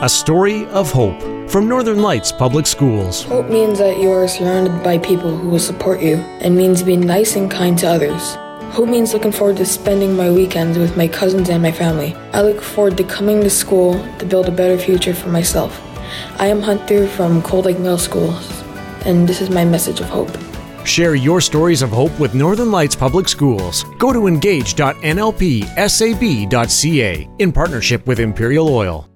A story of hope from Northern Lights Public Schools. Hope means that you are surrounded by people who will support you and means being nice and kind to others. Hope means looking forward to spending my weekends with my cousins and my family. I look forward to coming to school to build a better future for myself. I am Hunter from Cold Lake Middle School, and this is my message of hope. Share your stories of hope with Northern Lights Public Schools. Go to engage.nlpsab.ca in partnership with Imperial Oil.